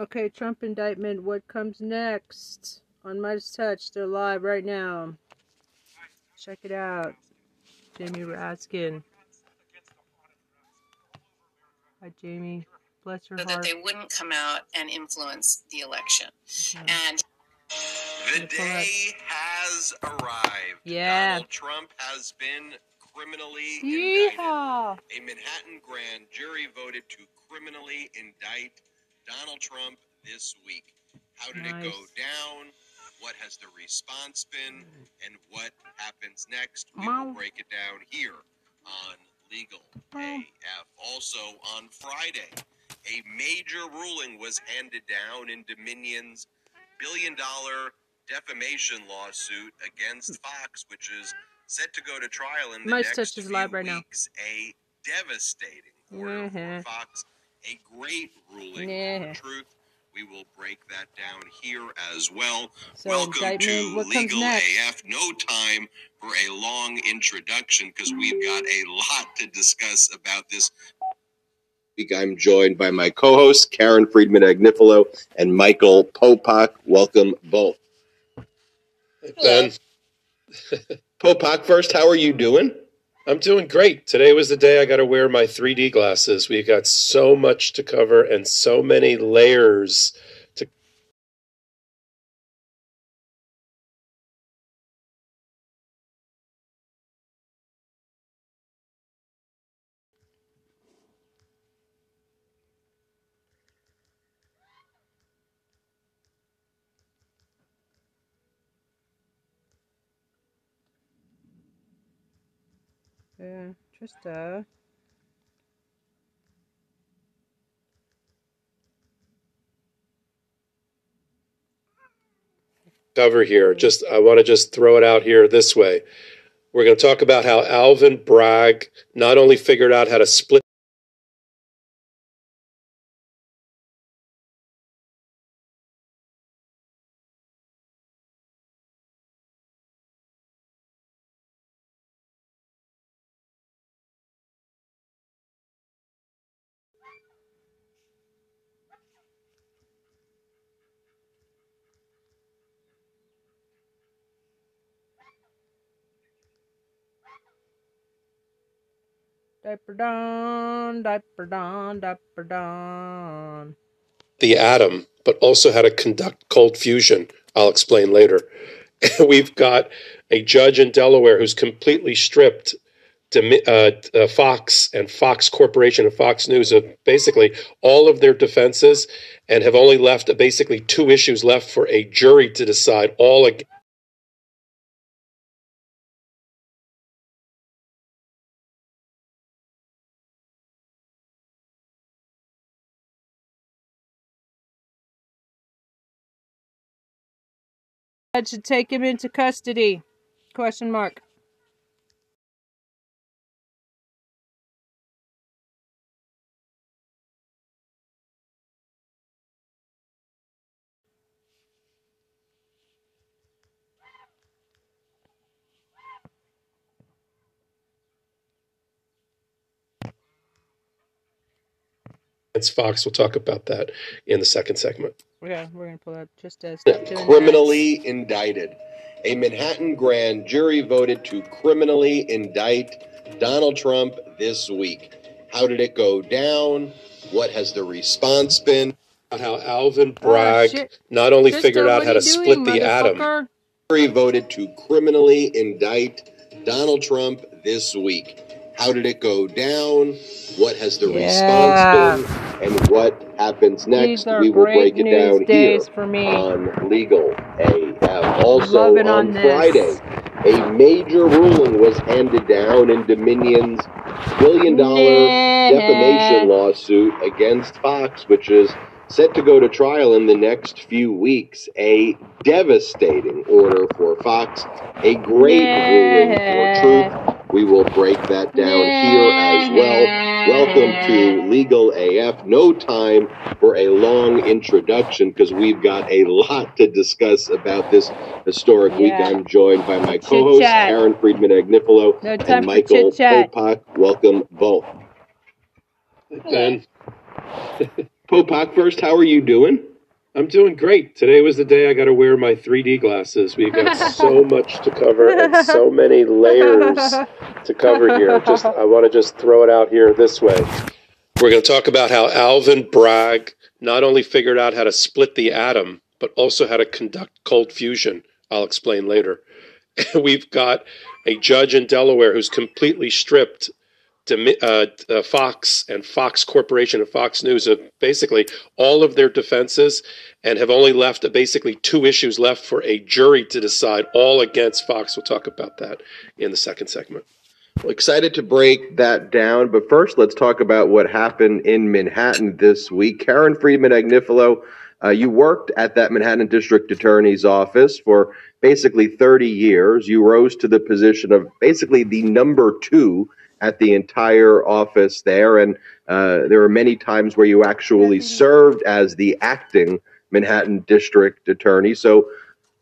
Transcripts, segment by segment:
Okay, Trump indictment. What comes next? On MeidasTouch, they're live right now. Check it out. Jamie Raskin. Hi, Jamie. Bless your so heart. that they wouldn't come out and influence the election. Okay. And The Gonna pull up. day has arrived. Yeah. Donald Trump has been criminally indicted. Yeehaw! A Manhattan grand jury voted to criminally indict Donald Trump this week. How did it go down? What has the response been? And what happens next? We will break it down here on Legal. AF. Also on Friday, a major ruling was handed down in Dominion's billion dollar defamation lawsuit against Fox, which is set to go to trial in the Mice next Touch is few live right now. weeks. A devastating order Mhm. for Fox. A great ruling Yeah. for truth. We will break that down here as well. So, Welcome to Legal? AF. No time for a long introduction because we've got a lot to discuss about this. week. I'm joined by my co-hosts Karen Friedman Agnifilo and Michael Popak. Welcome both. Ben, Popak, first, how are you doing? I'm doing great. Today was the day I got to wear my 3D glasses. We've got so much to cover and so many layers. Yeah, Trista. cover uh, here, just I want to just throw it out here this way. We're going to talk about how Alvin Bragg not only figured out how to split Diaper don, diaper don, diaper don. the atom, but also how to conduct cold fusion. I'll explain later. We've got a judge in Delaware who's completely stripped uh, uh, Fox and Fox Corporation and Fox News of basically all of their defenses and have only left basically two issues left for a jury to decide all Judge should take him into custody. Question mark. against Fox. We'll talk about that in the second segment. Okay, we're gonna pull up just as criminally indicted. A Manhattan grand jury voted to criminally indict Donald Trump this week. How did it go down? What has the response been? How Alvin oh, Bragg Oh, shit. not only figured out how to you split the atom, jury voted to criminally indict Donald Trump this week. How did it go down? What has the Yeah. response been? And what happens next? We will break it down here on Legal AF. Also on, on. Friday, a major ruling was handed down in Dominion's billion dollar defamation lawsuit against Fox, which is set to go to trial in the next few weeks. A devastating order for Fox, a great ruling for truth. We will break that down here as well. Welcome to Legal AF. No time for a long introduction because we've got a lot to discuss about this historic week. I'm joined by my co-host Karen Friedman Agnifilo No and Michael. Popak. Welcome both. Ben, Popak first, how are you doing? I'm doing great. Today was the day I got to wear my 3D glasses. We've got so much to cover and so many layers to cover here. Just I want to just throw it out here this way. We're going to talk about how Alvin Bragg not only figured out how to split the atom, but also how to conduct cold fusion. I'll explain later. We've got a judge in Delaware who's completely stripped uh, uh, Fox and Fox Corporation and Fox News of basically all of their defenses and have only left basically two issues left for a jury to decide, all against Fox. We'll talk about that in the second segment. Well, excited to break that down, but first let's talk about what happened in Manhattan this week. Karen Friedman Agnifilo, uh, you worked at that Manhattan District Attorney's office for basically 30 years. You rose to the position of basically the number two at the entire office there. And uh, there were many times where you actually served as the acting Manhattan district attorney. So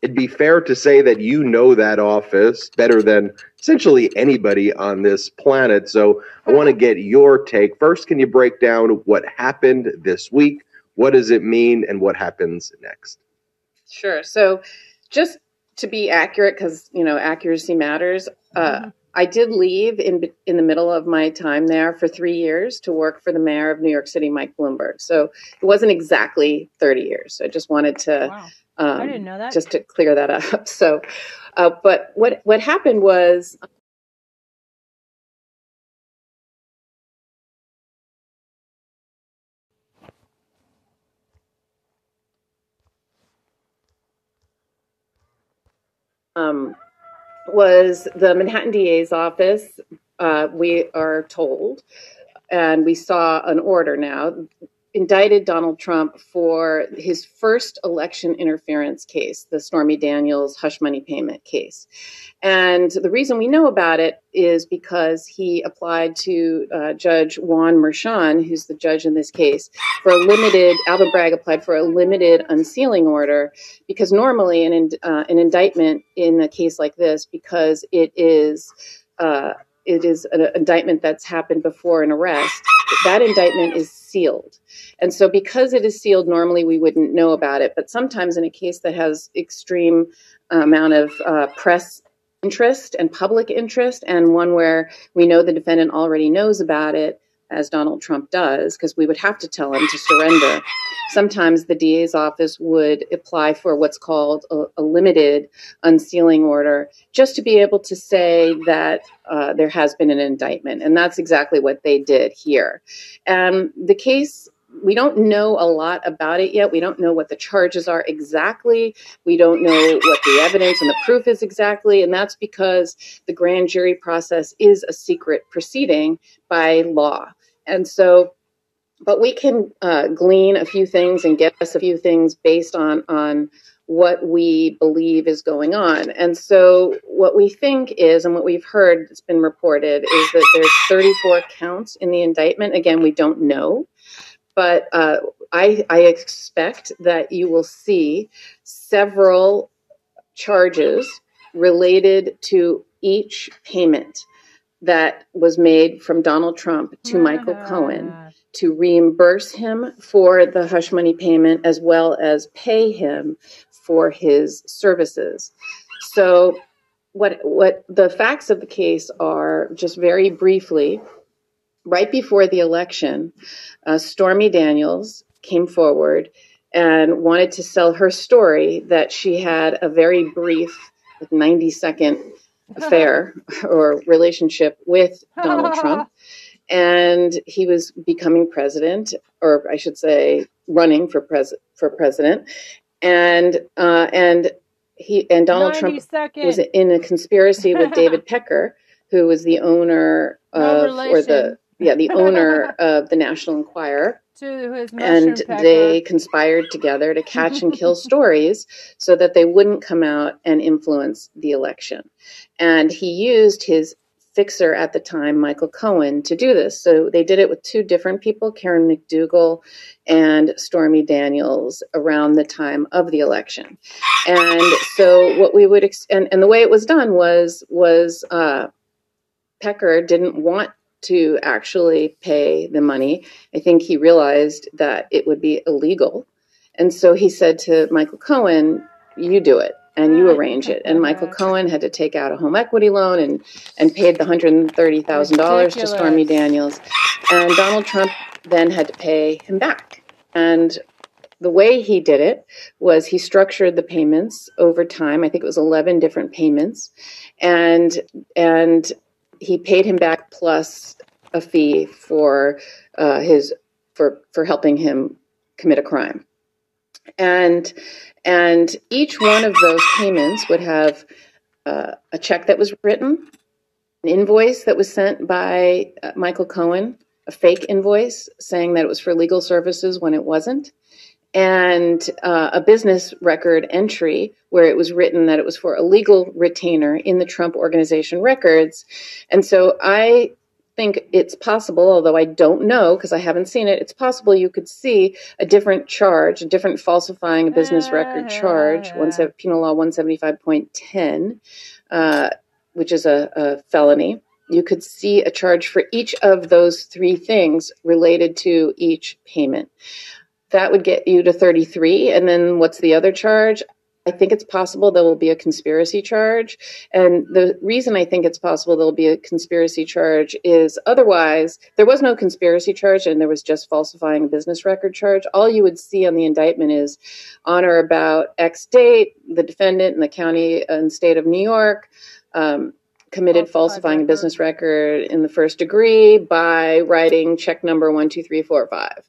it'd be fair to say that you know that office better than essentially anybody on this planet. So I want to get your take. First, can you break down what happened this week? What does it mean and what happens next? Sure. So just to be accurate, because, you know, accuracy matters. Uh, mm-hmm. I did leave in in the middle of my time there for three years to work for the mayor of New York City, Mike Bloomberg. So it wasn't exactly 30 years. So I just wanted to, wow. um, I didn't know that. just to clear that up. So, uh, but what what happened was. Um, was the Manhattan DA's office, uh, we are told, and we saw an order. Now, indicted Donald Trump for his first election interference case, the Stormy Daniels hush money payment case. And the reason we know about it is because he applied to uh, Judge Juan Merchan, who's the judge in this case, for a limited, Alvin Bragg applied for a limited unsealing order because normally an, uh, an indictment in a case like this, because it is uh, it is an indictment that's happened before an arrest, that indictment is sealed. And so, because it is sealed, normally we wouldn't know about it. But sometimes, in a case that has extreme amount of uh, press interest and public interest, and one where we know the defendant already knows about it, as Donald Trump does, because we would have to tell him to surrender. Sometimes the DA's office would apply for what's called a, a limited unsealing order just to be able to say that uh, there has been an indictment. And that's exactly what they did here. And the case we don't know a lot about it yet. We don't know what the charges are exactly. We don't know what the evidence and the proof is exactly. And that's because the grand jury process is a secret proceeding by law. And so, but we can uh, glean a few things and guess a few things based on on what we believe is going on. And so, what we think is, and what we've heard that's been reported, is that there's 34 counts in the indictment. Again, we don't know, but uh, I, I expect that you will see several charges related to each payment that was made from Donald Trump to Michael Cohen to reimburse him for the hush money payment as well as pay him for his services. So what what the facts of the case are just very briefly right before the election uh, Stormy Daniels came forward and wanted to sell her story that she had a very brief 90 second affair or relationship with Donald Trump. And he was becoming president, or I should say, running for pres for president. And uh, and he and Donald Trump was in a conspiracy with David Pecker, who was the owner of no or the yeah the owner of the National Enquirer and they conspired together to catch and kill stories so that they wouldn't come out and influence the election. And he used his fixer at the time, Michael Cohen, to do this. So they did it with two different people, Karen McDougal and Stormy Daniels, around the time of the election. And so what we would, ex- and, and the way it was done was, was uh, Pecker didn't want to actually pay the money. I think he realized that it would be illegal. And so he said to Michael Cohen, You do it and you arrange it. And Michael Cohen had to take out a home equity loan and, and paid the $130,000 to Stormy Daniels. And Donald Trump then had to pay him back. And the way he did it was he structured the payments over time. I think it was 11 different payments. And, and he paid him back plus a fee for uh, his for for helping him commit a crime. And and each one of those payments would have uh, a check that was written an invoice that was sent by uh, michael cohen a fake invoice saying that it was for legal services when it wasn't and uh, a business record entry where it was written that it was for a legal retainer in the Trump Organization records. And so I think it's possible, although I don't know because I haven't seen it, it's possible you could see a different charge, a different falsifying a business record charge, one, Penal Law 175.10, uh, which is a, a felony. You could see a charge for each of those three things related to each payment that would get you to 33. And then what's the other charge? I think it's possible there will be a conspiracy charge. And the reason I think it's possible there'll be a conspiracy charge is otherwise, there was no conspiracy charge and there was just falsifying a business record charge. All you would see on the indictment is on or about X date, the defendant in the county and state of New York. Um, committed falsifying a business record in the first degree by writing check number one two three four five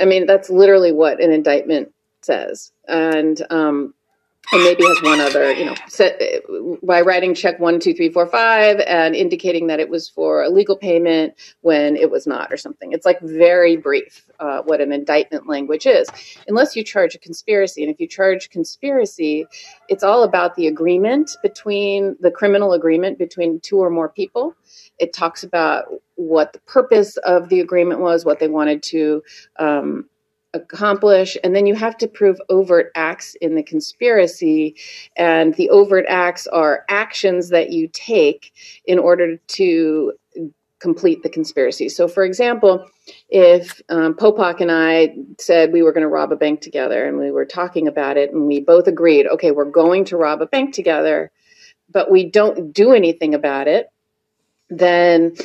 I mean, that's literally what an indictment says. And, um, and maybe has one other, you know, set, by writing check one, two, three, four, five, and indicating that it was for a legal payment when it was not, or something. It's like very brief uh, what an indictment language is, unless you charge a conspiracy. And if you charge conspiracy, it's all about the agreement between the criminal agreement between two or more people. It talks about what the purpose of the agreement was, what they wanted to um, accomplish, and then you have to prove overt acts in the conspiracy. And the overt acts are actions that you take in order to complete the conspiracy. So, for example, if um, and I said we were going to rob a bank together and we were talking about it and we both agreed, okay, we're going to rob a bank together, but we don't do anything about it, then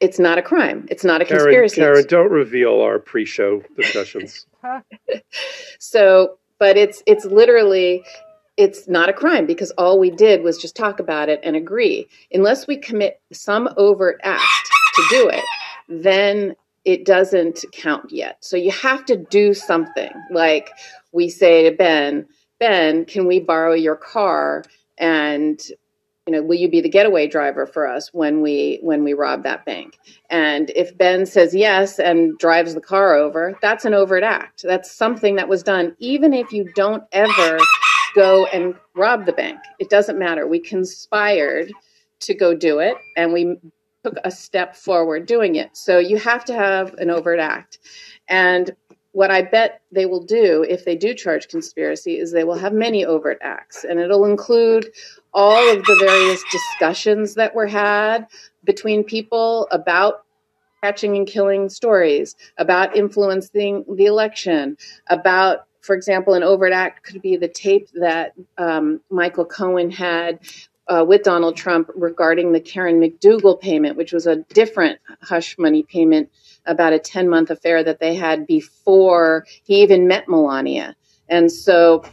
it's not a crime. It's not a Karen, conspiracy. Karen, don't reveal our pre-show discussions. so, but it's it's literally it's not a crime because all we did was just talk about it and agree. Unless we commit some overt act to do it, then it doesn't count yet. So you have to do something. Like we say to Ben, Ben, can we borrow your car and you know will you be the getaway driver for us when we when we rob that bank? And if ben says yes and drives the car over that's an overt act. That's something that was done even if you don't ever go and rob the bank. It doesn't matter. We conspired to go do it and we took a step forward doing it. So you have to have an overt act. And what I bet they will do if they do charge conspiracy is they will have many overt acts, and it'll include all of the various discussions that were had between people about catching and killing stories, about influencing the election, about for example, an overt act could be the tape that um, Michael Cohen had uh, with Donald Trump regarding the Karen McDougal payment, which was a different hush money payment about a 10 month affair that they had before he even met Melania. And so,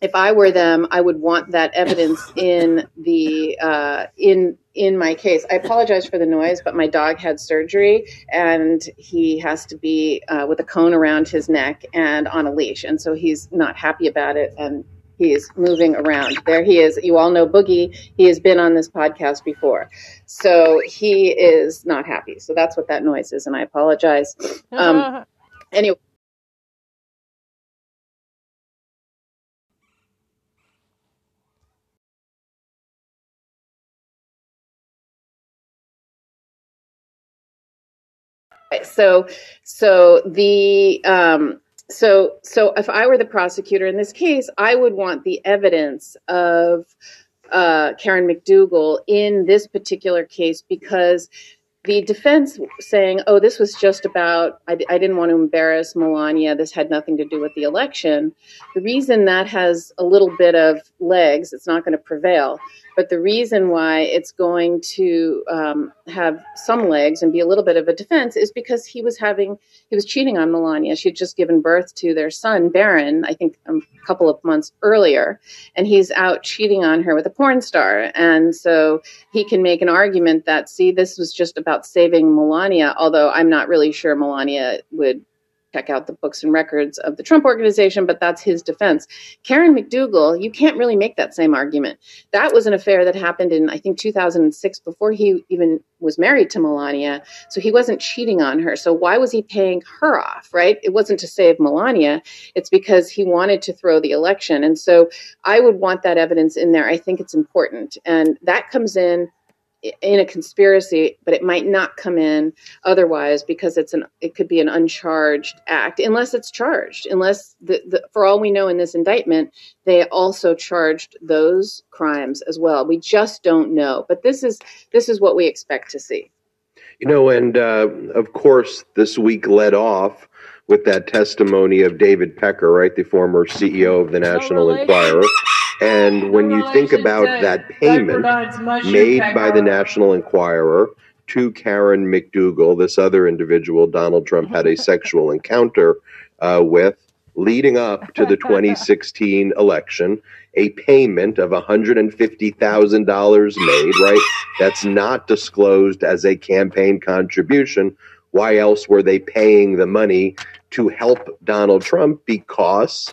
if I were them, I would want that evidence in the uh, in in my case. I apologize for the noise, but my dog had surgery, and he has to be uh, with a cone around his neck and on a leash, and so he's not happy about it, and he is moving around. There he is. You all know Boogie. He has been on this podcast before, so he is not happy. So that's what that noise is, and I apologize. Um, anyway. So, so the um, so so if I were the prosecutor in this case, I would want the evidence of uh, Karen McDougal in this particular case because the defense saying, oh, this was just about, I, I, didn't want to embarrass Melania. This had nothing to do with the election. The reason that has a little bit of legs, it's not going to prevail. But the reason why it's going to um, have some legs and be a little bit of a defense is because he was having, he was cheating on Melania. She had just given birth to their son, Barron, I think a couple of months earlier. And he's out cheating on her with a porn star. And so he can make an argument that, see, this was just about saving Melania, although I'm not really sure Melania would check out the books and records of the Trump organization, but that's his defense. Karen McDougal, you can't really make that same argument. That was an affair that happened in, I think, 2006 before he even was married to Melania. So he wasn't cheating on her. So why was he paying her off, right? It wasn't to save Melania. It's because he wanted to throw the election. And so I would want that evidence in there. I think it's important. And that comes in in a conspiracy, but it might not come in otherwise because it's an it could be an uncharged act unless it's charged. Unless the, the, for all we know in this indictment, they also charged those crimes as well. We just don't know. But this is this is what we expect to see. You know, and uh, of course, this week led off with that testimony of David Pecker, right, the former CEO of the National Enquirer. And when you think about that payment made by the National Enquirer to Karen McDougal, this other individual Donald Trump had a sexual encounter uh, with, leading up to the 2016 election, a payment of $150,000 made, right? That's not disclosed as a campaign contribution. Why else were they paying the money to help Donald Trump? Because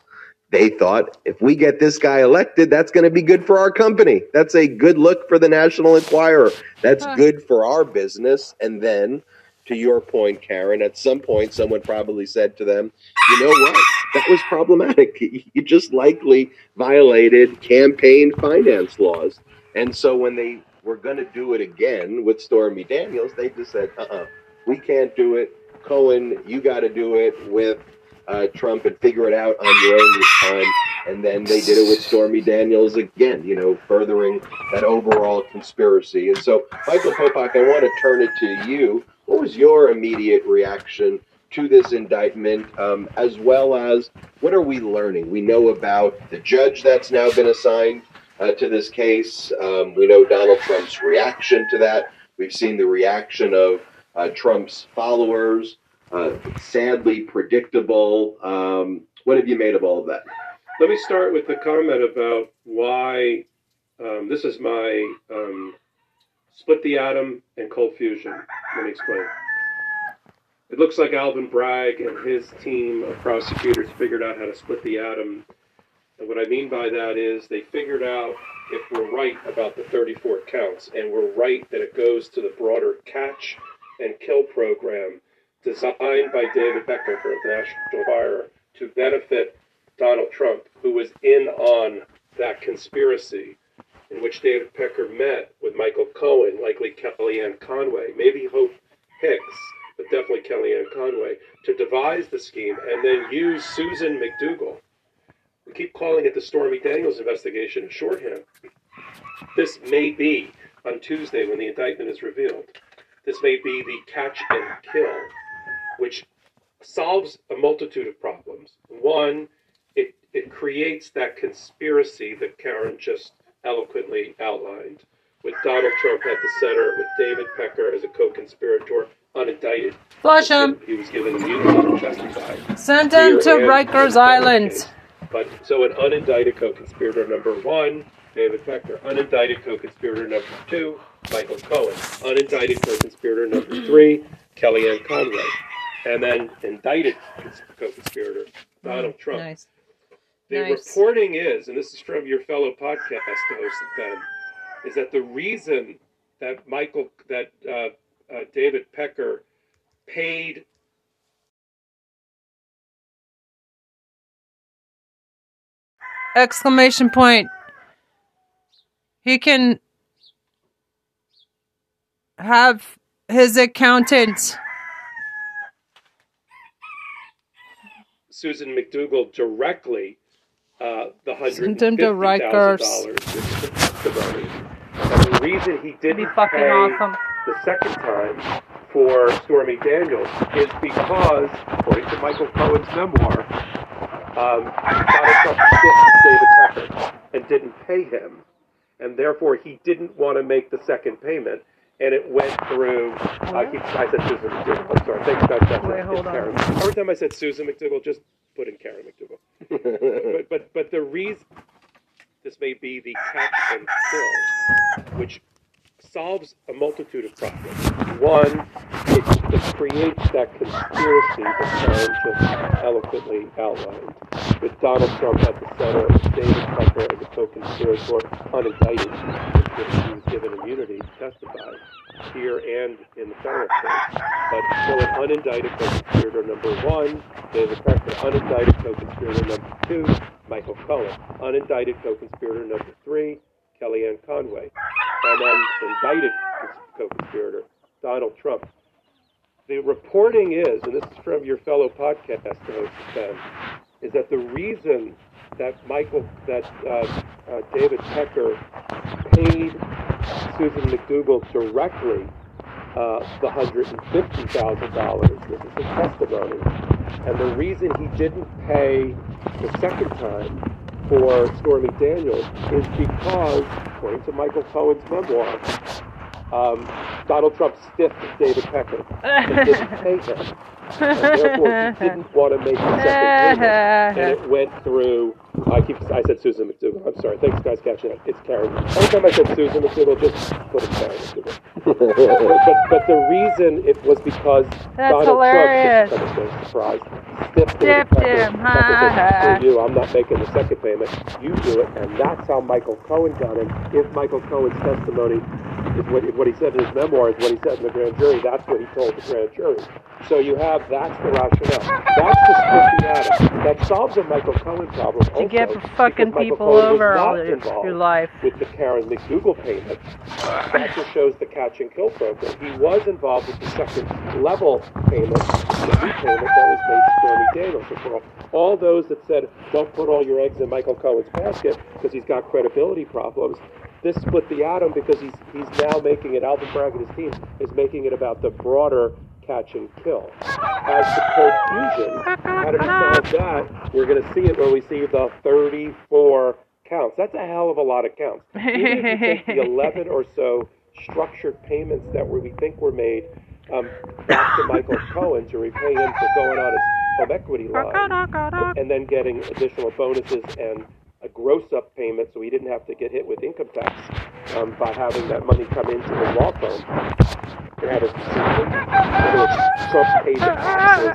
they thought if we get this guy elected, that's going to be good for our company. That's a good look for the National Enquirer. That's huh. good for our business. And then, to your point, Karen, at some point, someone probably said to them, you know what? That was problematic. You just likely violated campaign finance laws. And so when they were going to do it again with Stormy Daniels, they just said, uh uh-uh, uh we can't do it. Cohen, you got to do it with uh, Trump and figure it out on your own this time. And then they did it with Stormy Daniels again, you know, furthering that overall conspiracy. And so, Michael Popak, I want to turn it to you. What was your immediate reaction to this indictment, um, as well as what are we learning? We know about the judge that's now been assigned uh, to this case. Um, we know Donald Trump's reaction to that. We've seen the reaction of uh, Trump's followers uh, sadly predictable. Um, what have you made of all of that? Let me start with the comment about why um, this is my um, split the atom and cold fusion. Let me explain. It looks like Alvin Bragg and his team of prosecutors figured out how to split the atom. And what I mean by that is they figured out if we're right about the 34 counts and we're right that it goes to the broader catch and kill program designed by David for the National Fire to benefit Donald Trump, who was in on that conspiracy in which David Pecker met with Michael Cohen, likely Kellyanne Conway, maybe Hope Hicks, but definitely Kellyanne Conway, to devise the scheme and then use Susan McDougal. We keep calling it the Stormy Daniels investigation in shorthand. This may be on Tuesday when the indictment is revealed. This may be the catch and kill which solves a multitude of problems. One, it, it creates that conspiracy that Karen just eloquently outlined, with Donald Trump at the center, with David Pecker as a co conspirator, unindicted. Flush him! He was given immunity to testify. Send him to Rikers Island. But so an unindicted co conspirator number one, David Pecker. Unindicted co conspirator number two, Michael Cohen. Unindicted co conspirator number three, Kellyanne Conway and then indicted co-conspirator Donald Trump. Nice. The nice. reporting is, and this is from your fellow podcast host Ben, is that the reason that Michael, that uh, uh, David Pecker paid exclamation point. He can have his accountant Susan McDougal directly uh, the hundred fifty thousand dollars, the testimony. And the reason he didn't be pay awesome. the second time for Stormy Daniels is because, according to Michael Cohen's memoir, um, Donald Trump stiffed David Pecker and didn't pay him, and therefore he didn't want to make the second payment. And it went through. I keep. I said Susan McDougal. I'm sorry. Thanks, guys. That's Wait, it's hold on. Karen. Every time I said Susan McDougal, just put in Karen McDougal. But but but the reason this may be the catch and kill, which solves a multitude of problems. One, it, it creates that conspiracy that Karen just eloquently outlined, with Donald Trump at the center and David Tucker as a co-conspirator, unindicted, because he was given immunity to testify here and in the federal case. But still an unindicted co-conspirator number one, David Tucker, unindicted co-conspirator number two, Michael Cohen, unindicted co-conspirator number three, Kellyanne Conway, and then indicted co-conspirator Donald Trump. The reporting is, and this is from your fellow podcast host Ben, is that the reason that Michael, that uh, uh, David Pecker paid Susan McDougal directly uh, the hundred and fifty thousand dollars. This is his testimony, and the reason he didn't pay the second time for Stormy Daniels is because, according to Michael Cohen's memoir, um, Donald Trump stiffed David Pecker and didn't pay him. And therefore, he didn't want to make the second payment. And it went through, I keep, I said Susan McDougal. I'm sorry. Thanks, guys, catching up. It's Karen. Every time I said Susan McDougal, just put it Karen McDougal. but, but, the reason it was because That's Donald hilarious. Trump, kind of surprise, stiffed Stiffed him. Ha, you, I'm not making the second payment. You do it, and that's how Michael Cohen got him. If Michael Cohen's testimony is what, what he said in his memoir is what he said in the grand jury, that's what he told the grand jury. So you have that's the rationale. That's the split the atom. That solves a Michael Cohen problem. to get fucking people over all your, life. with the Karen McDougal payment. That just shows the catch and kill program. He was involved with the second level payment, the repayment that was made to Stormy Daniels. So for all, all those that said, don't put all your eggs in Michael Cohen's basket because he's got credibility problems, this split the atom because he's, he's now making it, Alvin Bragg and his team is making it about the broader catch and kill. As the cold fusion, how do we solve that? We're going to see it when we see the 34 counts. That's a hell of a lot of counts. Even if you take the 11 or so structured payments that we think were made um, back to Michael Cohen to repay him for going on his home equity line and then getting additional bonuses and a gross up payment so he didn't have to get hit with income tax um, by having that money come into the law firm and have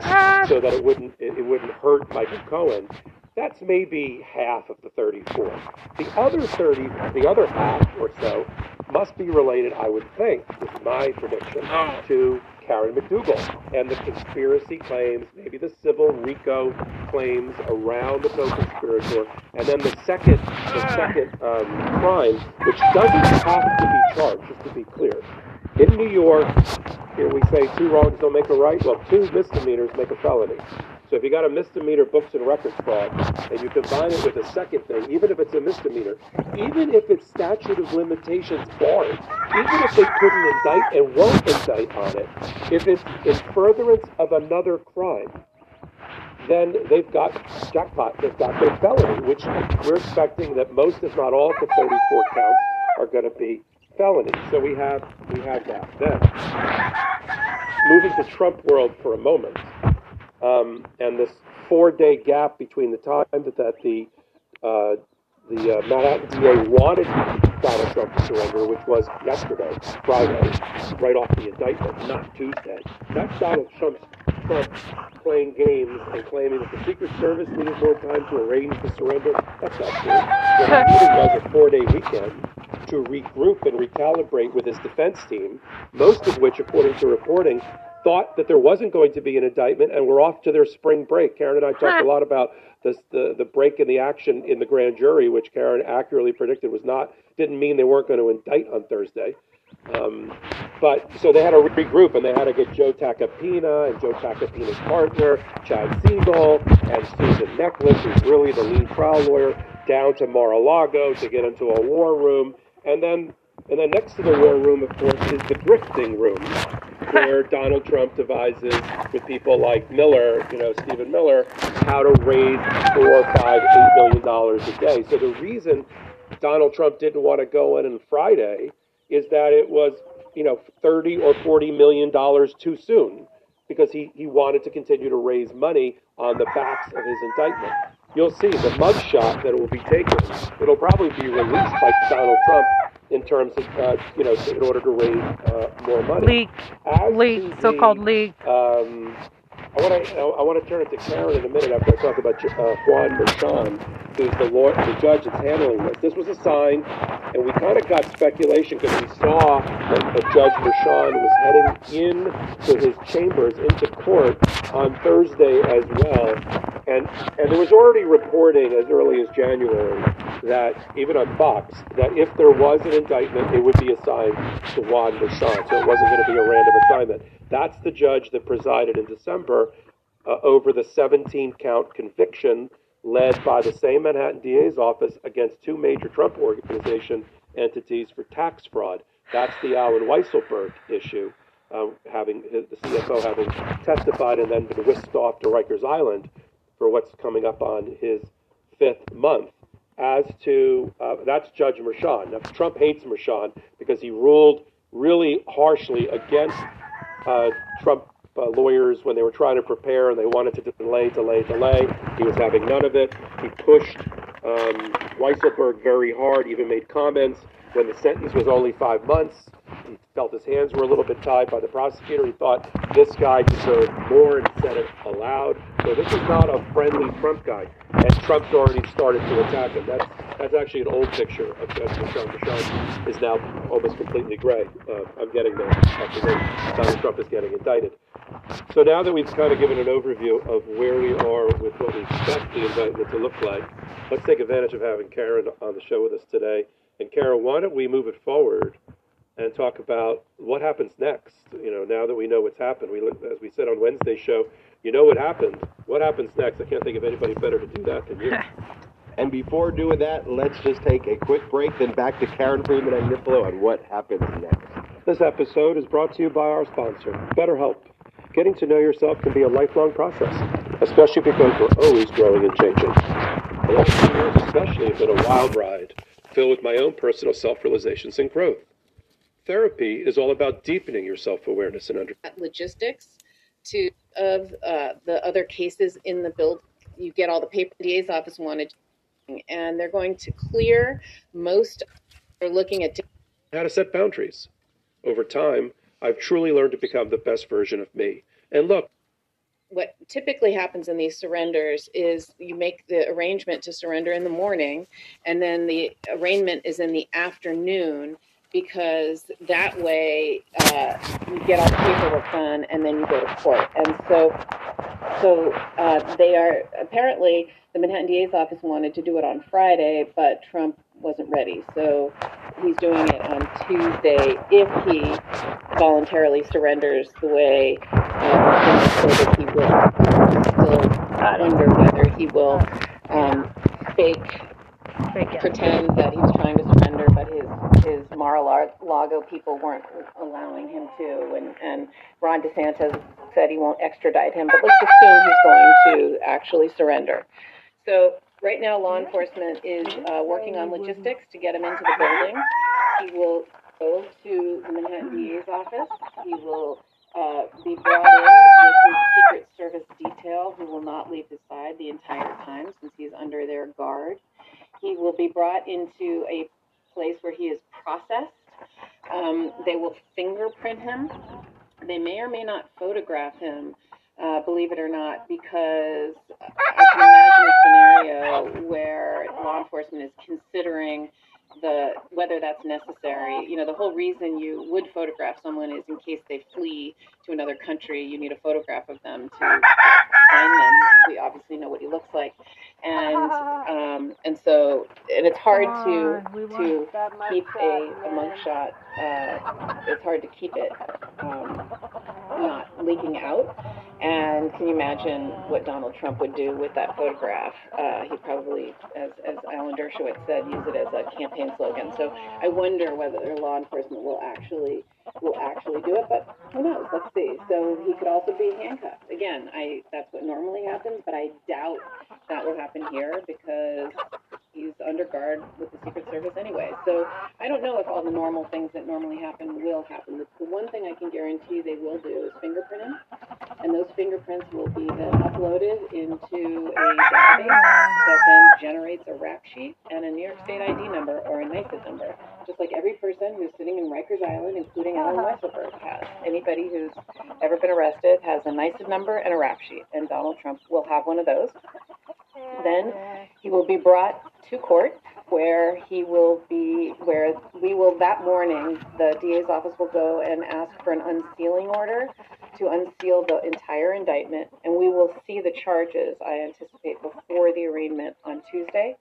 taxes so that it wouldn't it, it wouldn't hurt Michael Cohen. That's maybe half of the 34. The other 30, the other half or so, must be related, I would think, is my prediction, to Karen McDougal and the conspiracy claims, maybe the civil RICO claims around the co-conspirator, and then the second, the second um, crime, which doesn't have to be charged, just to be clear. In New York, here we say two wrongs don't make a right. Well, two misdemeanors make a felony. So if you got a misdemeanor books and records fraud, and you combine it with a second thing, even if it's a misdemeanor, even if it's statute of limitations barred, even if they couldn't indict and won't indict on it, if it's in furtherance of another crime, then they've got jackpot. They've got their felony, which we're expecting that most, if not all, of the 34 counts are going to be felonies. So we have we have that. Then, moving to Trump world for a moment, um, and this four-day gap between the time that, that the uh, the uh, Manhattan DA wanted Donald Trump to surrender, which was yesterday, Friday, right off the indictment, not Tuesday. That's Donald Trump's Trump playing games and claiming that the Secret Service needed more time to arrange the surrender. That's not true. What he needed was a four-day weekend to regroup and recalibrate with his defense team, most of which, according to reporting, thought that there wasn't going to be an indictment and we're off to their spring break. Karen and I talked a lot about this, the the break in the action in the grand jury, which Karen accurately predicted was not didn't mean they weren't going to indict on Thursday. Um, but so they had to regroup and they had to get Joe Tacopina and Joe Tacopina's partner, Chad Seigel, and Susan Necheles, who's really the lead trial lawyer, down to Mar-a-Lago to get into a war room. And then And then next to the war room, of course, is the drifting room, where Donald Trump devises with people like Miller, you know, Stephen Miller, how to raise four, five, eight million dollars a day. So the reason Donald Trump didn't want to go in on Friday is that it was, you know, 30 or 40 million dollars too soon because he, he wanted to continue to raise money on the backs of his indictment. You'll see the mugshot that will be taken. It'll probably be released by Donald Trump in terms of, uh, you know, in order to raise uh, more money. Leak, As leak, so-called leak. um, I want to I want to turn it to Karen in a minute after I talk about uh, Juan Merchan, who's the law, the judge that's handling this. This was a sign, and we kind of got speculation because we saw that, that Judge Merchan was heading in to his chambers into court on Thursday as well, and and there was already reporting as early as January that even on Fox that if there was an indictment, it would be assigned to Juan Merchan, so it wasn't going to be a random assignment. That's the judge that presided in December uh, over the 17 count conviction led by the same Manhattan DA's office against two major Trump organization entities for tax fraud. That's the Allen Weisselberg issue, uh, having the CFO having testified and then been whisked off to Rikers Island for what's coming up on his fifth month. As to uh, that's Judge Merchan. Now, Trump hates Merchan because he ruled really harshly against uh, Trump uh, lawyers when they were trying to prepare and they wanted to delay, delay, delay. He was having none of it. He pushed um, Weisselberg very hard, even made comments when the sentence was only five months. He felt his hands were a little bit tied by the prosecutor. He thought this guy deserved more and said it aloud. So this is not a friendly Trump guy. And Trump's already started to attack him. That's that's actually an old picture of Michelle. Michelle is now almost completely gray. Uh, I'm getting there. Donald Trump is getting indicted. So now that we've kind of given an overview of where we are with what we expect the indictment to look like, let's take advantage of having Karen on the show with us today. And Karen, why don't we move it forward and talk about what happens next? You know, now that we know what's happened, we as we said on Wednesday's show, you know what happened. What happens next? I can't think of anybody better to do that than you. And before doing that, let's just take a quick break, then back to Karen Friedman Agnifilo on what happens next. This episode is brought to you by our sponsor, BetterHelp. Getting to know yourself can be a lifelong process, especially because we're always growing and changing. The last few years especially have been a wild ride, filled with my own personal self-realizations and growth. Therapy is all about deepening your self-awareness and understanding. logistics to of uh, the other cases in the bill. You get all the paper DA's office wanted, and they're going to clear most. They're looking at how to set boundaries. Over time, I've truly learned to become the best version of me. And look, what typically happens in these surrenders is you make the arrangement to surrender in the morning, and then the arraignment is in the afternoon because that way uh, you get all the paperwork done and then you go to court. And so, so uh, they are apparently the Manhattan DA's office wanted to do it on Friday, but Trump wasn't ready. So he's doing it on Tuesday if he voluntarily surrenders the way uh, so that he will. I still wonder whether he will um, fake Fake pretend that he was trying to surrender, but his his Mar-a-Lago people weren't allowing him to, and and Ron DeSantis said he won't extradite him, but let's assume he's going to actually surrender. So right now, law enforcement is uh, working on logistics to get him into the building. He will go to the Manhattan DA's office. He will uh, be brought in with his Secret Service detail, who will not leave his side the entire time since he's under their guard. He will be brought into a place where he is processed. Um, they will fingerprint him. They may or may not photograph him, uh, believe it or not, because I can imagine a scenario where law enforcement is considering the whether that's necessary. You know, the whole reason you would photograph someone is in case they flee to another country, you need a photograph of them to find them. We obviously know what he looks like, and um, and so and it's hard to to want that much keep a, a man. mugshot. Uh, it's hard to keep it um, not leaking out. And can you imagine what Donald Trump would do with that photograph? Uh, he probably, as, as Alan Dershowitz said, use it as a campaign slogan. So I wonder whether law enforcement will actually will actually do it, but who knows? Let's see. So he could also be handcuffed. Again, I that's what normally happens, but I doubt that will happen here because he's under guard with the Secret Service anyway. So I don't know if all the normal things that normally happen will happen. The, one thing I can guarantee they will do is fingerprinting, and those fingerprints will be then uploaded into a database that then generates a rap sheet and a New York State ID number or a NYSID number, just like every person who's sitting in Rikers Island, including Allen uh-huh. Weisselberg, has. Anybody who's ever been arrested has a NYSID number and a rap sheet, and Donald Trump will have one of those. Then he will be brought to court where he will be, where we will, that morning, the DA's office will go and ask for an unsealing order to unseal the entire indictment, and we will see the charges, I anticipate, before the arraignment on Tuesday.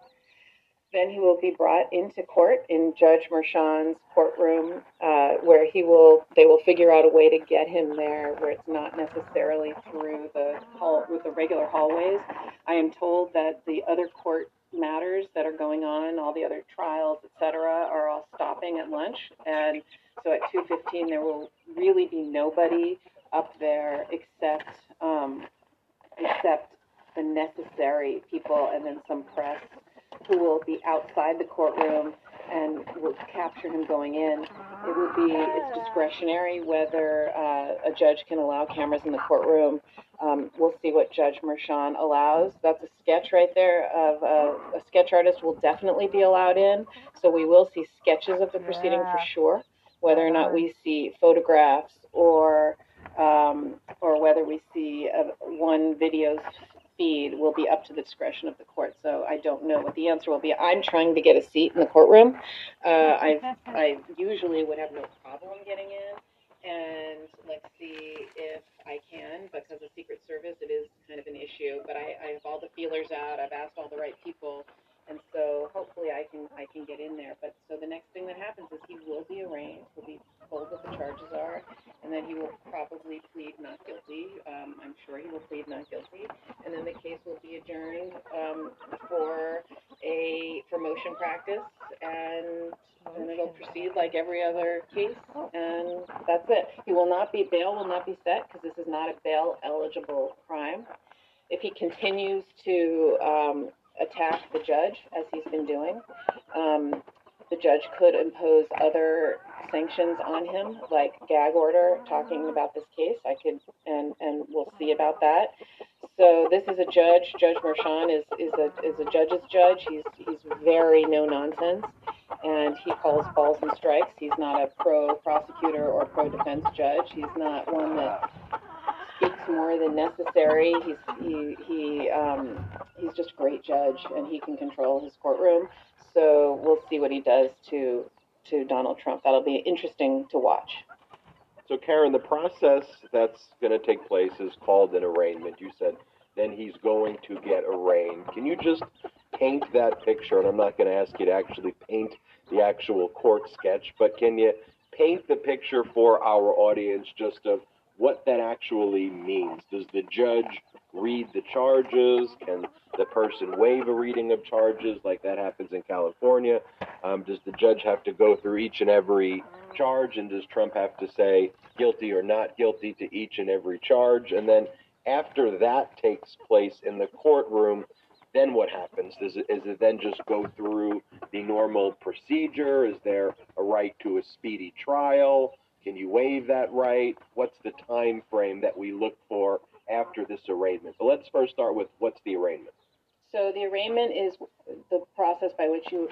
Then he will be brought into court in Judge Merchan's courtroom, uh, where he will, they will figure out a way to get him there where it's not necessarily through the hall, with the regular hallways. I am told that the other court matters that are going on, all the other trials, et cetera, are all stopping at lunch. And so at two fifteen, there will really be nobody up there except, um, except the necessary people and then some press who will be outside the courtroom and will capture him going in. It will be, it's discretionary whether uh, a judge can allow cameras in the courtroom. Um, we'll see what Judge Merchan allows. That's a sketch right there of uh, a sketch artist will definitely be allowed in. So we will see sketches of the proceeding for sure. Whether or not we see photographs or um, or whether we see a, one video feed will be up to the discretion of the court. So I don't know what the answer will be. I'm trying to get a seat in the courtroom. Uh, I I usually would have no problem getting in, and let's see if I can because of Secret Service it is kind of an issue. But I, I have all the feelers out. I've asked all the right people. And so hopefully I can I can get in there. But so the next thing that happens is he will be arraigned. He'll be told what the charges are, and then he will probably plead not guilty. Um, I'm sure he will plead not guilty, and then the case will be adjourned um, for a for motion practice, and then it'll proceed like every other case, and that's it. He will not be bail will not be set because this is not a bail eligible crime. If he continues to um, attack the judge as he's been doing. Um, the judge could impose other sanctions on him, like gag order, talking about this case. I could, and and we'll see about that. So this is a judge. Judge Merchan is is a is a judge's judge. He's he's very no nonsense, and he calls balls and strikes. He's not a pro prosecutor or pro defense judge. He's not one that more than necessary. He's he he um, he's just a great judge, and he can control his courtroom. So we'll see what he does to to Donald Trump. That'll be interesting to watch. So, Karen, the process that's going to take place is called an arraignment. You said then he's going to get arraigned. Can you just paint that picture? And I'm not going to ask you to actually paint the actual court sketch, but can you paint the picture for our audience just of what that actually means? Does the judge read the charges? Can the person waive a reading of charges like that happens in California? Um, does the judge have to go through each and every charge? And does Trump have to say guilty or not guilty to each and every charge? And then after that takes place in the courtroom, then what happens? Does it, is it then just go through the normal procedure? Is there a right to a speedy trial? Can you waive that right? What's the time frame that we look for after this arraignment? So let's first start with what's the arraignment? So the arraignment is the process by which you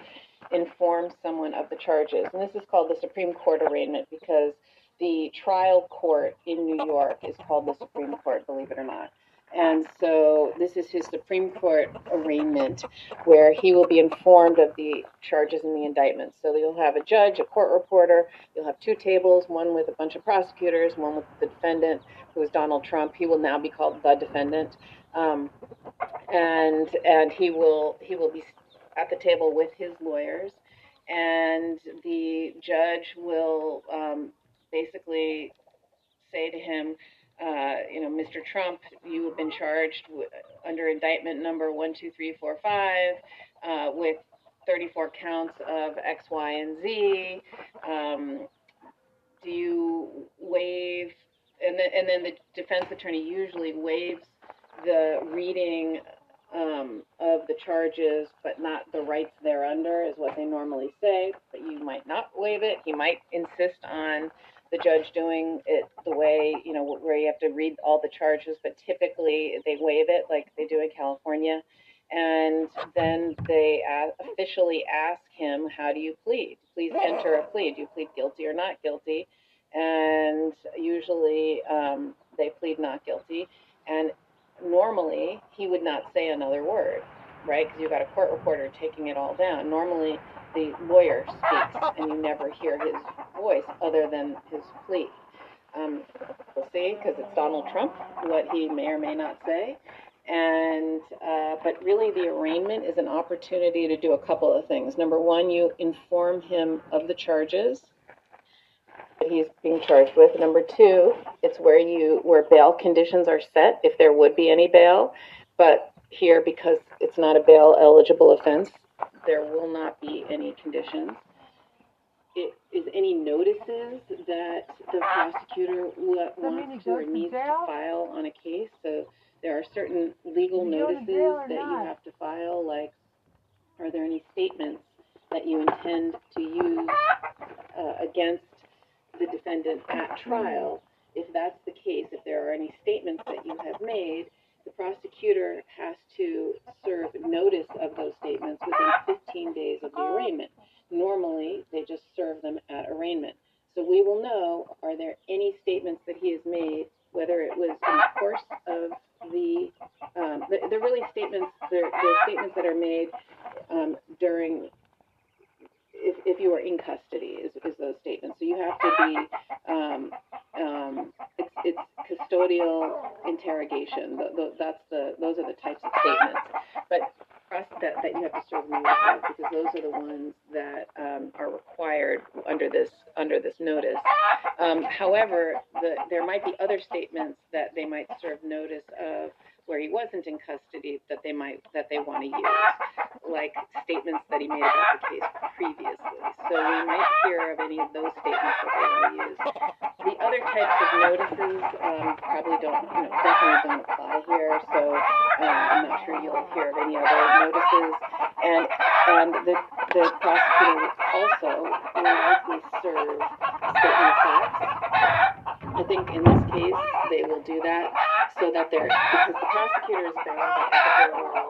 inform someone of the charges. And this is called the Supreme Court arraignment because the trial court in New York is called the Supreme Court, believe it or not. And so this is his Supreme Court arraignment where he will be informed of the charges and the indictment. So you'll have a judge, a court reporter, you'll have two tables, one with a bunch of prosecutors, one with the defendant, who is Donald Trump. He will now be called the defendant. Um, and and he will he will be at the table with his lawyers, and the judge will um, basically say to him, uh, you know, Mr. Trump, you have been charged w- under indictment number one, two, three, four, five, uh, with 34 counts of X, Y, and Z. Um, do you waive, and then, and then the defense attorney usually waives the reading um, of the charges, but not the rights thereunder, is what they normally say. But you might not waive it. He might insist on the judge doing it the way, you know, where you have to read all the charges, but typically they waive it like they do in California. And then they officially ask him, How do you plead? Please enter a plea. Do you plead guilty or not guilty? And usually um, they plead not guilty. And normally he would not say another word, right? Because you've got a court reporter taking it all down. Normally the lawyer speaks and you never hear his voice other than his plea. Um, we'll see, because it's Donald Trump, what he may or may not say. And, uh, but really, the arraignment is an opportunity to do a couple of things. Number one, you inform him of the charges that he's being charged with. Number two, it's where you, where bail conditions are set, if there would be any bail. But here, because it's not a bail eligible offense, there will not be any conditions. It, is any notices that the prosecutor wa- Does that mean wants he or to needs to file on a case? So there are certain legal Is he going to notices that you have to file, like, are there any statements that you intend to use uh, against the defendant at trial? If that's the case, if there are any statements that you have made, the prosecutor has to serve notice of those statements within 15 days of the arraignment. Normally, they just serve them at arraignment. So we will know, are there any statements that he has made, whether it was in the course of the, um, they're, really statements, they're, they're statements that are made um, during, if, if you are in custody, is, is those statements. So you have to be, um, um, it's, it's custodial interrogation. Th th that's the, those are the types of statements. But pros- that, that you have to serve notice because those are the ones that, um, are required under this, under this notice. Um, however, the, there might be other statements that they might serve notice of where he wasn't in custody that they might, that they want to use, like statements that he made about the case previously. So we might hear of any of those statements that they want to use. The other types of notices, um, probably don't, you know, definitely don't apply here, so, um, I'm not sure you'll hear of any other notices. And, and the, the prosecutor also will likely serve of facts. I think in this case, they will do that so that they're, because the prosecutor is bound by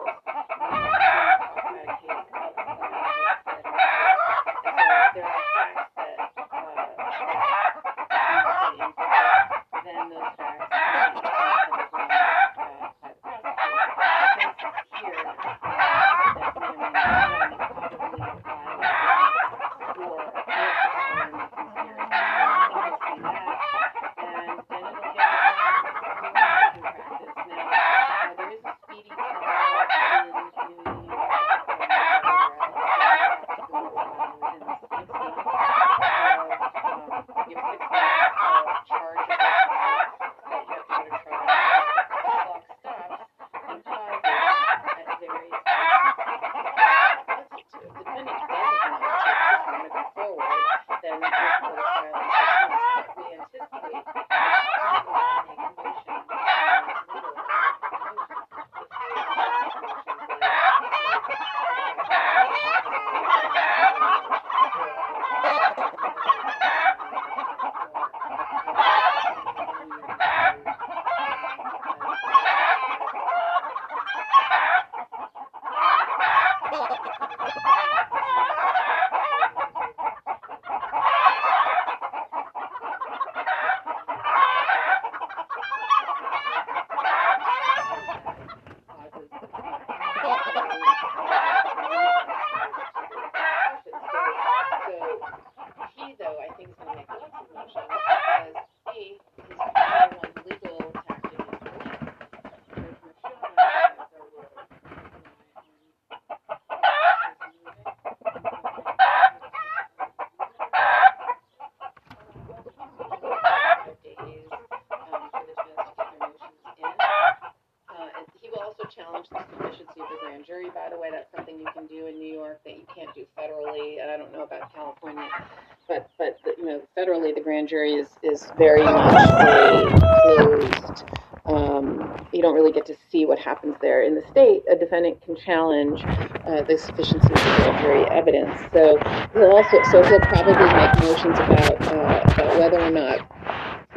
grand jury is is very much closed. Um, you don't really get to see what happens there. In the state, a defendant can challenge uh, the sufficiency of the grand jury evidence. So he'll also so he'll probably make motions about uh, about whether or not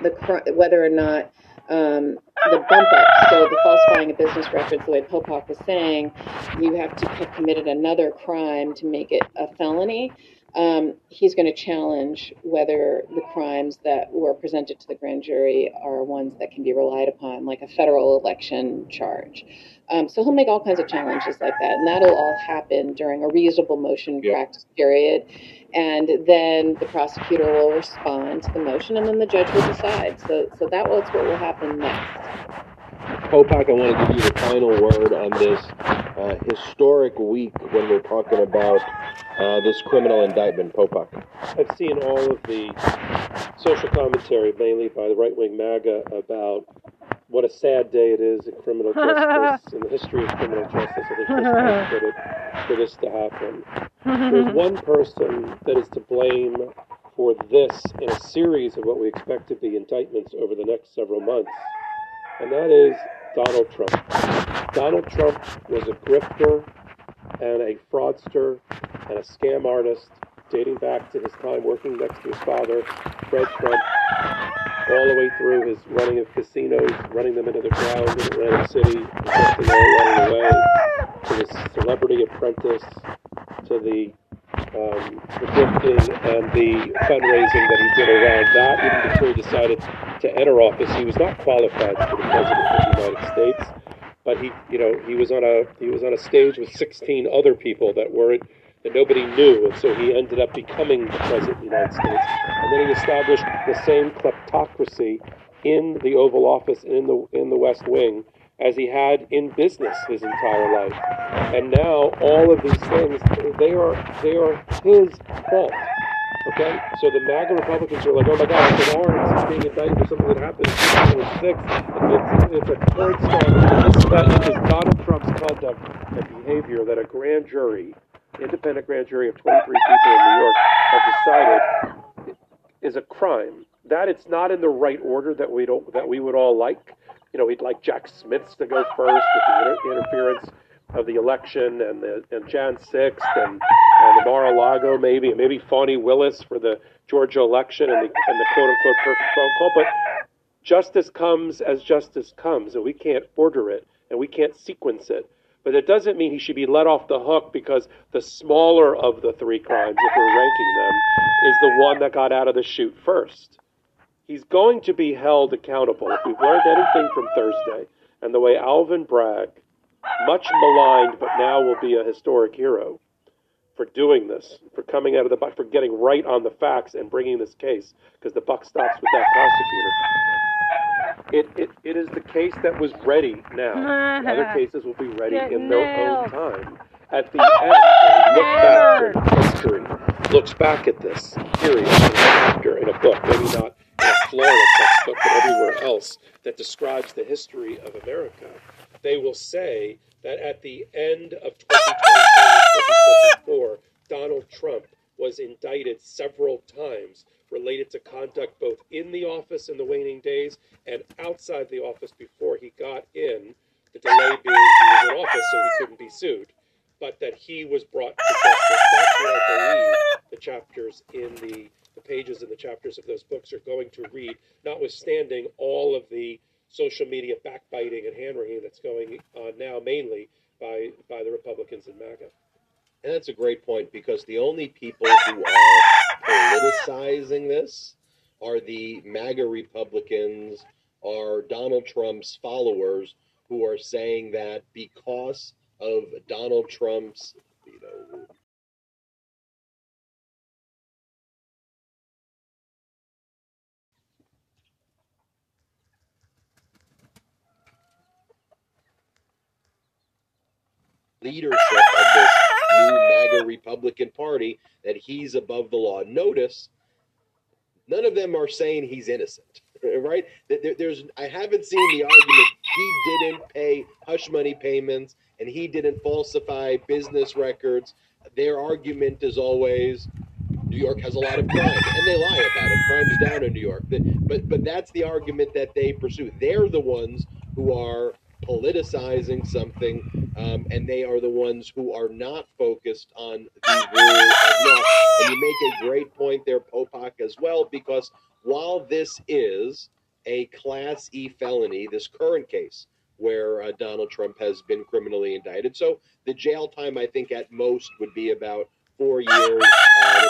the whether or not um, the bump up, so the falsifying of business records, the way Popok was saying, you have to have committed another crime to make it a felony. Um, he's going to challenge whether the crimes that were presented to the grand jury are ones that can be relied upon, like a federal election charge. Um, so he'll make all kinds of challenges like that, and that'll all happen during a reasonable motion yeah. practice period and then the prosecutor will respond to the motion, and then the judge will decide. So, so that was what will happen next. Popok, I want to give you the final word on this uh, historic week when we're talking about uh, this criminal indictment. Popok. I've seen all of the social commentary, mainly by the right wing MAGA, about what a sad day it is in criminal justice, in the history of criminal justice, that there's just for, it, for this to happen. There's one person that is to blame for this in a series of what we expect to be indictments over the next several months, and that is Donald Trump. Donald Trump was a grifter and a fraudster and a scam artist dating back to his time working next to his father, Fred Trump, all the way through his running of casinos, running them into the ground in Atlantic City, investing all along the way, to the celebrity apprentice, to the um, the gifting and the fundraising that he did around that. Even before he decided to enter office, he was not qualified to be the president of the United States. But he, you know, he was on a he was on a stage with 16 other people that weren't that nobody knew, and so he ended up becoming the president of the United States. And then he established the same kleptocracy in the Oval Office in the in the West Wing as he had in business his entire life. And now all of these things they are they are his fault. Okay, so the MAGA Republicans are like, oh my God, it's an orange. Being indicted for something that happened in 2006. It's, it's a current scandal. This, is Donald Trump's conduct and behavior that a grand jury independent grand jury of 23 people in New York have decided is a crime. That it's not in the right order that we don't that we would all like. You know, we'd like Jack Smith's to go first with the inter- interference of the election and the and Jan 6th and, and the Mar-a-Lago maybe and maybe Fani Willis for the Georgia election and the and the quote unquote perfect phone call. But justice comes as justice comes, and we can't order it and we can't sequence it. But it doesn't mean he should be let off the hook because the smaller of the three crimes, if we're ranking them, is the one that got out of the chute first. He's going to be held accountable. If we've learned anything from Thursday and the way Alvin Bragg, much maligned but now will be a historic hero, for doing this, for coming out of the buck, for getting right on the facts and bringing this case, because the buck stops with that prosecutor. It, it, it is the case that was ready now. Other cases will be ready Get in their nailed. own time. At the end, look back at history, looks back at this period in a chapter in a book, maybe not in a Florida textbook, but everywhere else that describes the history of America, they will say that at the end of 2024, Donald Trump was indicted several times related to conduct both in the office in the waning days and outside the office before he got in, the delay being he was in office so he couldn't be sued, but that he was brought to justice. That's what I believe the chapters in the, the pages in the chapters of those books are going to read, notwithstanding all of the social media backbiting and hand wringing that's going on now, mainly by, by the Republicans in MAGA. And that's a great point because the only people who are politicizing this are the MAGA Republicans, are Donald Trump's followers who are saying that because of Donald Trump's, you know, leadership of this new MAGA Republican Party that he's above the law. Notice, none of them are saying he's innocent, right? There's, I haven't seen the argument he didn't pay hush money payments and he didn't falsify business records. Their argument is always New York has a lot of crime, and they lie about it. Crime's down in New York, but but that's the argument that they pursue. They're the ones who are politicizing something, um, and they are the ones who are not focused on the rule of law. And you make a great point there, Popok, as well, because while this is a Class E felony, this current case where uh, Donald Trump has been criminally indicted, so the jail time I think at most would be about four years. Uh,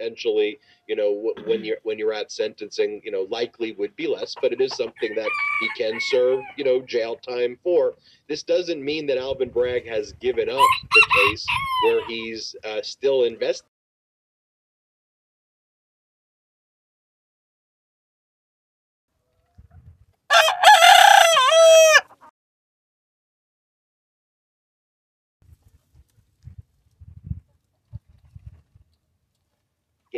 potentially, you know, when you're when you're at sentencing, you know, likely would be less, but it is something that he can serve, you know, jail time for. This doesn't mean that Alvin Bragg has given up the case where he's uh, still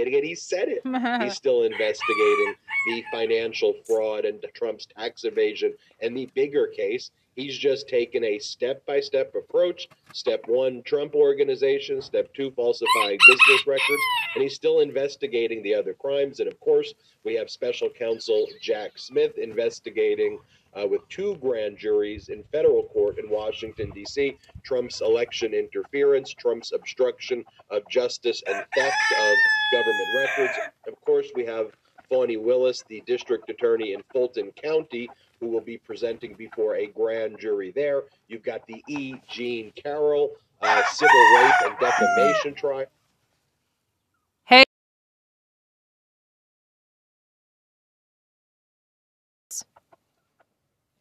investigating. It, he said it. He's still investigating the financial fraud and Trump's tax evasion. And the bigger case, he's just taken a step by step approach. Step one, Trump organization. Step two, falsifying business records. And he's still investigating the other crimes. And of course, we have special counsel Jack Smith investigating uh, with two grand juries in federal court in Washington, D.C. Trump's election interference, Trump's obstruction of justice, and theft of government records. Of course, we have Fani Willis, the district attorney in Fulton County, who will be presenting before a grand jury there. You've got the E. Jean Carroll uh, civil rape and defamation trial.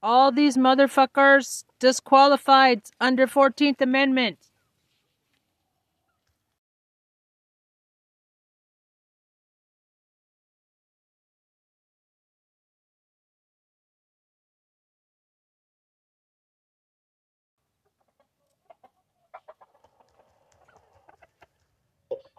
All these motherfuckers disqualified under 14th Amendment.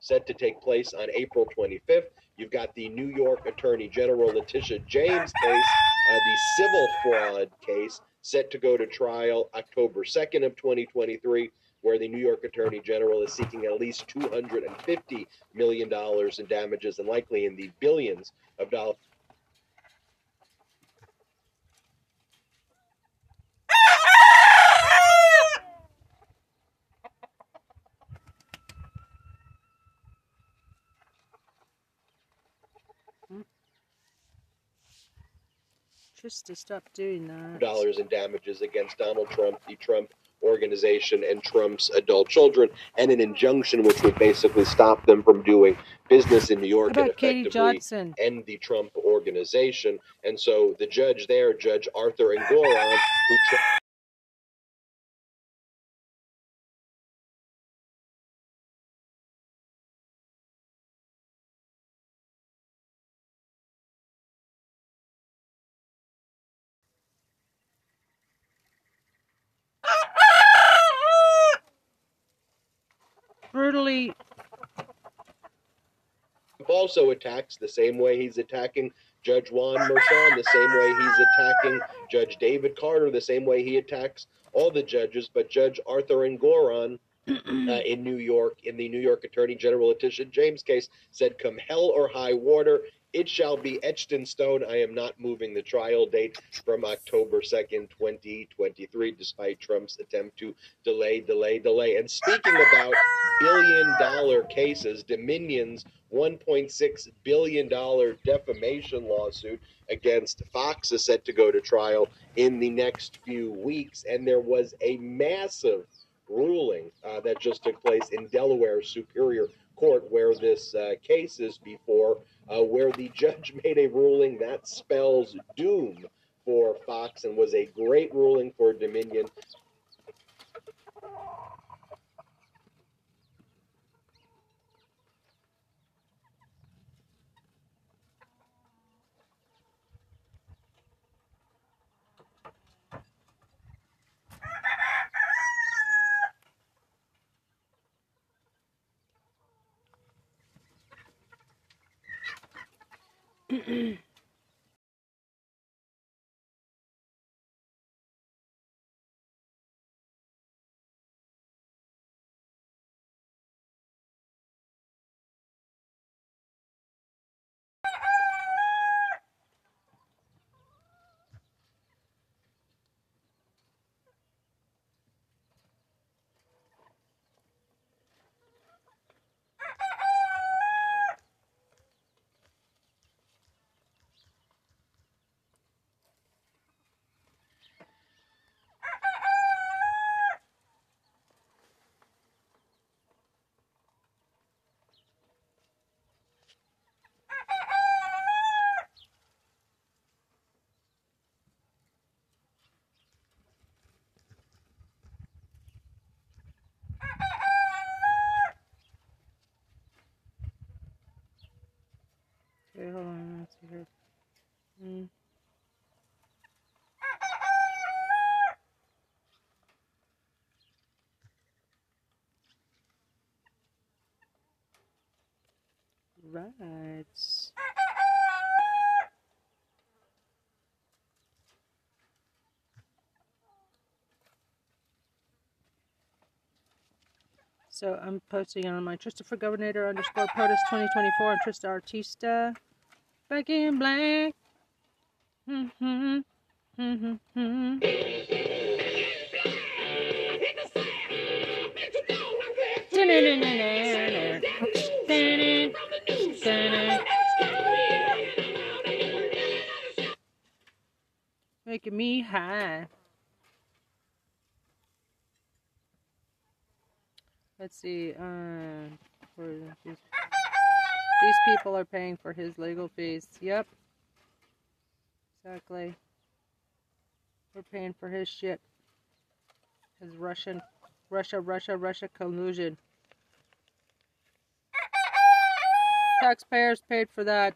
set to take place on April 25th. You've got the New York Attorney General Letitia James case, uh, the civil fraud case, set to go to trial October 2nd of 2023, where the New York Attorney General is seeking at least 250 million dollars in damages and likely in the billions of dollars. To stop doing that. dollars in damages against Donald Trump, the Trump organization, and Trump's adult children, and an injunction which would basically stop them from doing business in New York and about Katie effectively Johnson? end the Trump organization. And so the judge there, Judge Arthur Engoron, who tra- Brutally. also attacks the same way he's attacking Judge Juan Merchan, the same way he's attacking Judge David Carter, the same way he attacks all the judges. But Judge Arthur Engoron uh, in New York, in the New York Attorney General Letitia James case, said, "Come hell or high water, it shall be etched in stone. I am not moving the trial date from October second, twenty twenty three, despite Trump's attempt to delay, delay, delay." And speaking about billion dollar cases, Dominion's one point six billion dollar defamation lawsuit against Fox is set to go to trial in the next few weeks, and there was a massive ruling uh, that just took place in Delaware Superior Court, where this uh, case is before, uh, where the judge made a ruling that spells doom for Fox and was a great ruling for Dominion. mm So I'm posting on my Trista for Governor underscore POTUS 2024 and Trista Artista. Back in black. Mm-hmm. mm-hmm, mm-hmm, mm-hmm. Mm-hmm. Making me high. Let's see. Uh, these, these people are paying for his legal fees. Yep. Exactly. We're paying for his shit. His Russian, Russia, Russia, Russia collusion. Taxpayers paid for that.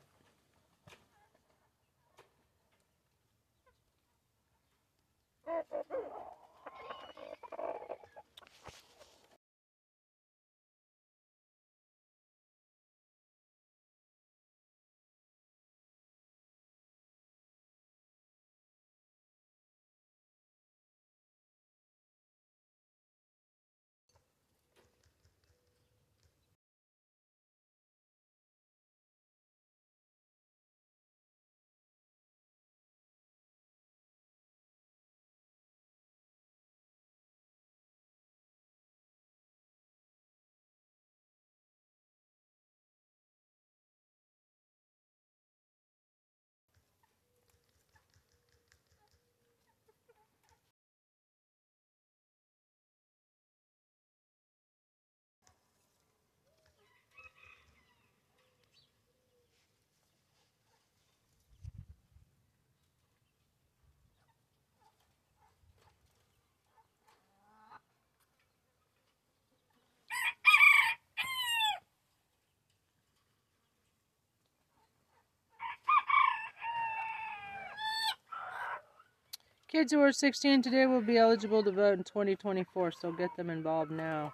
Kids who are 16 today will be eligible to vote in 2024, so get them involved now.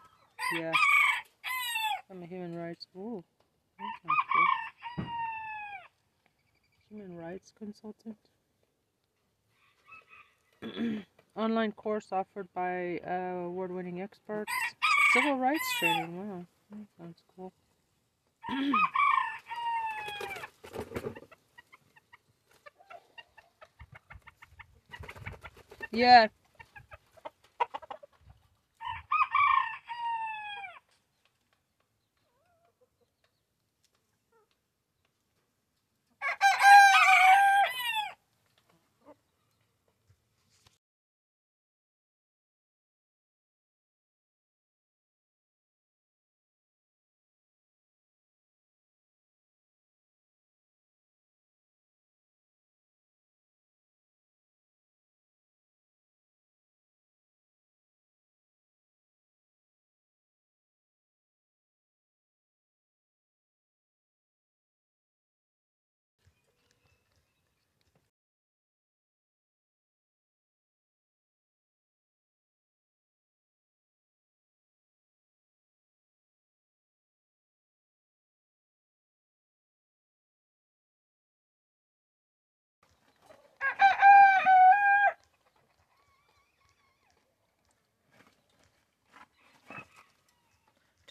Yeah. I'm a human rights. Ooh, cool. Human rights consultant. Online course offered by uh, award-winning experts. Civil rights training. Wow, that sounds cool. yeah,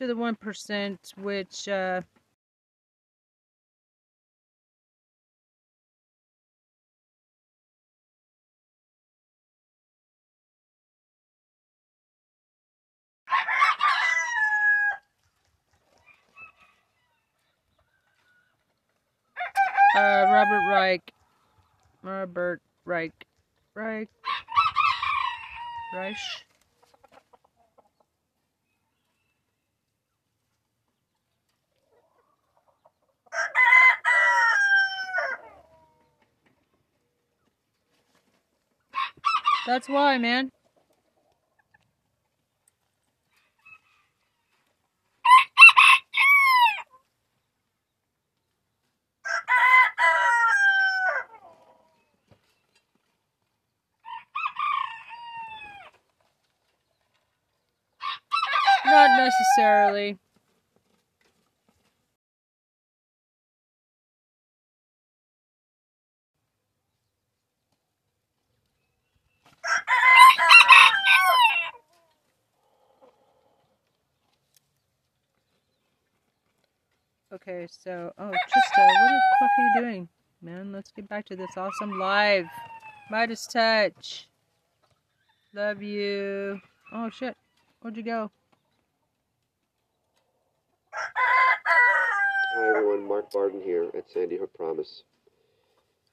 to the 1%, which uh, uh, Robert Reich, Robert Reich, Reich, Reich. That's why, man. Not necessarily. Okay, so oh Trista, what the fuck are you doing? Man, let's get back to this awesome live. MeidasTouch. Love you. Oh shit. Where'd you go? Hi everyone, Mark Barden here at Sandy Hook Promise.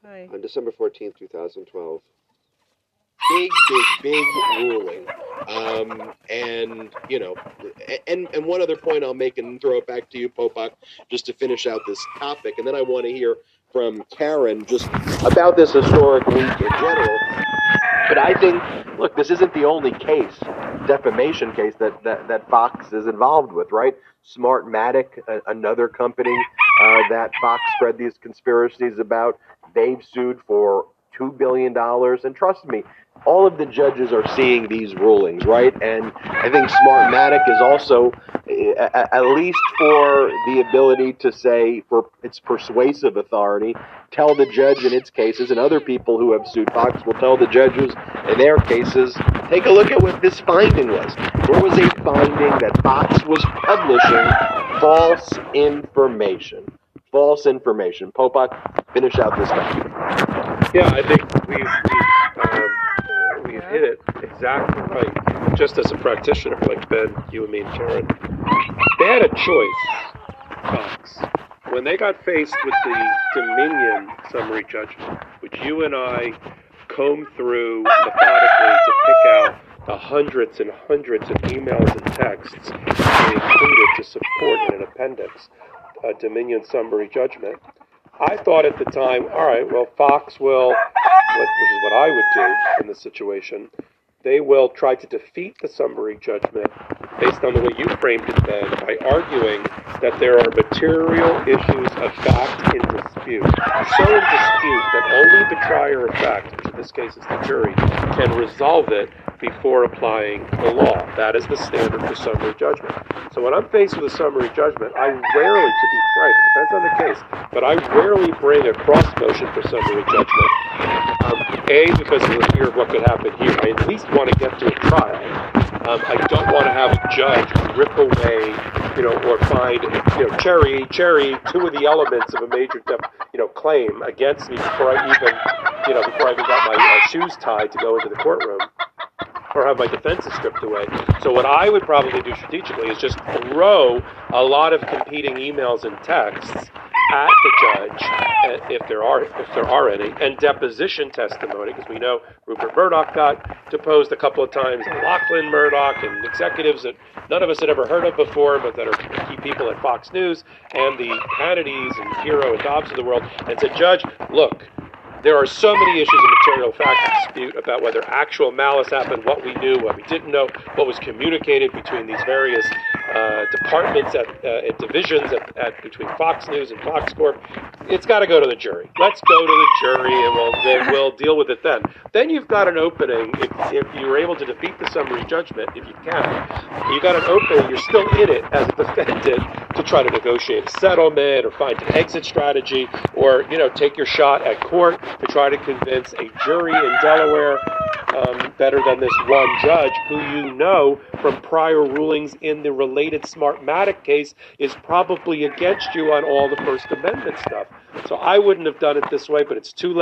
Hi. On December 14th, 2012, big, big, big ruling. Um, and, you know, and, and one other point I'll make and throw it back to you, Popok, just to finish out this topic. And then I want to hear from Karen just about this historic week in general. But I think, look, this isn't the only case, defamation case that, that, that Fox is involved with, right? Smartmatic, a, another company uh, that Fox spread these conspiracies about, they've sued for $2 billion. And trust me, all of the judges are seeing these rulings, right? And I think Smartmatic is also, eh, at least for the ability to say, for its persuasive authority, tell the judge in its cases, and other people who have sued Fox will tell the judges in their cases, take a look at what this finding was. There was a finding that Fox was publishing false information. False information. Popok, finish out this document. Yeah, I think we've, we've, um, we've hit it exactly right. Just as a practitioner, like Ben, you and me, and Karen, they had a choice, Fox. When they got faced with the Dominion summary judgment, which you and I combed through methodically to pick out the hundreds and hundreds of emails and texts they included to support in an appendix a Dominion summary judgment. I thought at the time, all right, well, Fox will, which is what I would do in this situation, they will try to defeat the summary judgment based on the way you framed it then by arguing that there are material issues of fact in dispute. So in dispute that only the trier of fact, which in this case is the jury, can resolve it before applying the law. That is the standard for summary judgment. So when I'm faced with a summary judgment, I rarely, to be frank, depends on the case, but I rarely bring a cross motion for summary judgment. Um, a, because of the fear of what could happen here. I at least want to get to a trial. Um, I don't want to have a judge rip away, you know, or find, you know, cherry, cherry, two of the elements of a major, you know, claim against me before I even, you know, before I even got my uh, shoes tied to go into the courtroom or have my defenses stripped away. So what I would probably do strategically is just throw a lot of competing emails and texts at the judge, uh, if there are if there are any, and deposition testimony, because we know Rupert Murdoch got deposed a couple of times, Lachlan Murdoch, and executives that none of us had ever heard of before, but that are key people at Fox News, and the Hannitys and Pirro and Dobbs of the world, and said, Judge, look, there are so many issues of material fact dispute about whether actual malice happened, what we knew, what we didn't know, what was communicated between these various uh, departments at, uh, and divisions at, at, between Fox News and Fox Corp. It's got to go to the jury. Let's go to the jury, and we'll we'll deal with it then. Then you've got an opening if, if you're able to defeat the summary judgment. If you can, you got an opening. You're still in it as a defendant to try to negotiate a settlement or find an exit strategy, or you know take your shot at court to try to convince a jury in Delaware um, better than this one judge who you know from prior rulings in the related Smartmatic case is probably against you on all the First Amendment stuff. So I wouldn't have done it this way, but it's too late.